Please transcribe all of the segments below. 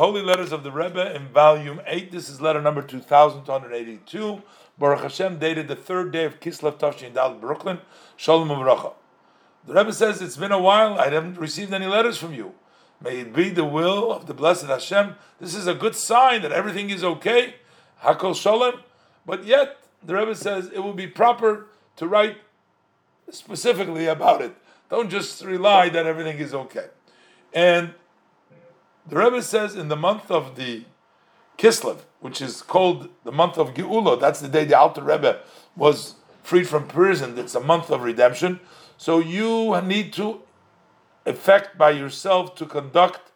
Holy Letters of the Rebbe in volume 8. This is letter number 2282. Baruch Hashem, dated the third day of Kislev Tavshin Dal, Brooklyn. Shalom Uvracha. The Rebbe says, It's been a while, I haven't received any letters from you. May it be the will of the blessed Hashem. This is a good sign that everything is okay. Hakol Shalom. But yet, the Rebbe says it would be proper to write specifically about it. Don't just rely that everything is okay. And the Rebbe says in the month of the Kislev, which is called the month of Geula, that's the day the Alter Rebbe was freed from prison. It's a month of redemption. So you need to effect by yourself to conduct,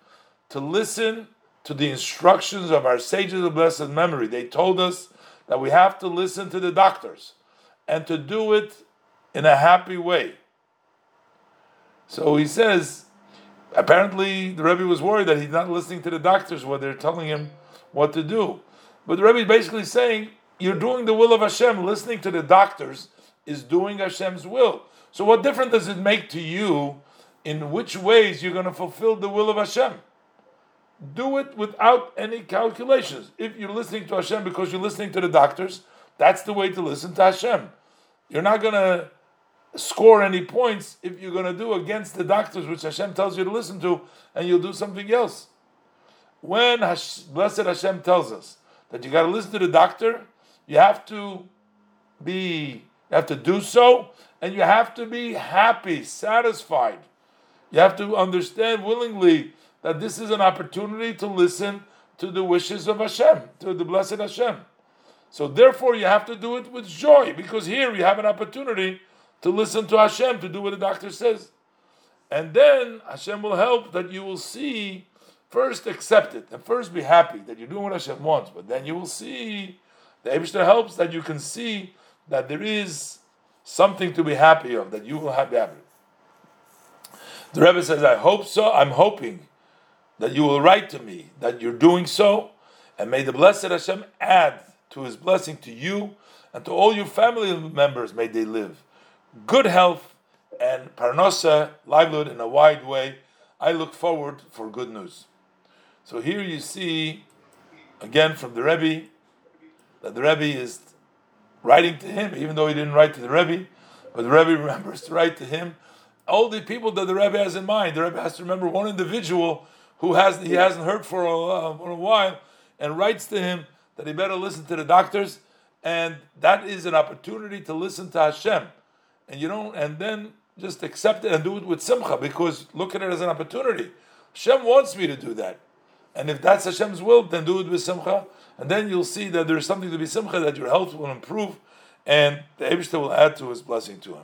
to listen to the instructions of our sages of blessed memory. They told us that we have to listen to the doctors and to do it in a happy way. So he says, apparently the Rebbe was worried that he's not listening to the doctors what they're telling him what to do. But the Rebbe is basically saying, you're doing the will of Hashem. Listening to the doctors is doing Hashem's will. So what difference does it make to you in which ways you're going to fulfill the will of Hashem? Do it without any calculations. If you're listening to Hashem because you're listening to the doctors, that's the way to listen to Hashem. You're not going to score any points if you're going to do against the doctors, which Hashem tells you to listen to, and you'll do something else. When Hash, Blessed Hashem tells us that you got to listen to the doctor, you have to be, you have to do so, and you have to be happy, satisfied. You have to understand willingly that this is an opportunity to listen to the wishes of Hashem, to the Blessed Hashem. So therefore, you have to do it with joy, because here you have an opportunity to listen to Hashem, to do what the doctor says. And then Hashem will help that you will see, first accept it, and first be happy that you're doing what Hashem wants, but then you will see, the Abishter helps that you can see that there is something to be happy of, that you will have happy. The Rebbe says, I hope so, I'm hoping that you will write to me that you're doing so, and may the blessed Hashem add to his blessing to you and to all your family members, may they live good health and parnosa, livelihood in a wide way. I look forward for good news. So here you see, again from the Rebbe, that the Rebbe is writing to him, even though he didn't write to the Rebbe, but the Rebbe remembers to write to him. All the people that the Rebbe has in mind, the Rebbe has to remember one individual who has he hasn't heard for a, uh, for a while, and writes to him that he better listen to the doctors, and that is an opportunity to listen to Hashem and you don't, and then just accept it and do it with simcha because look at it as an opportunity. Hashem wants me to do that, and if that's Hashem's will, then do it with simcha, and then you'll see that there's something to be simcha that your health will improve, and the Eibushter will add to His blessing to him.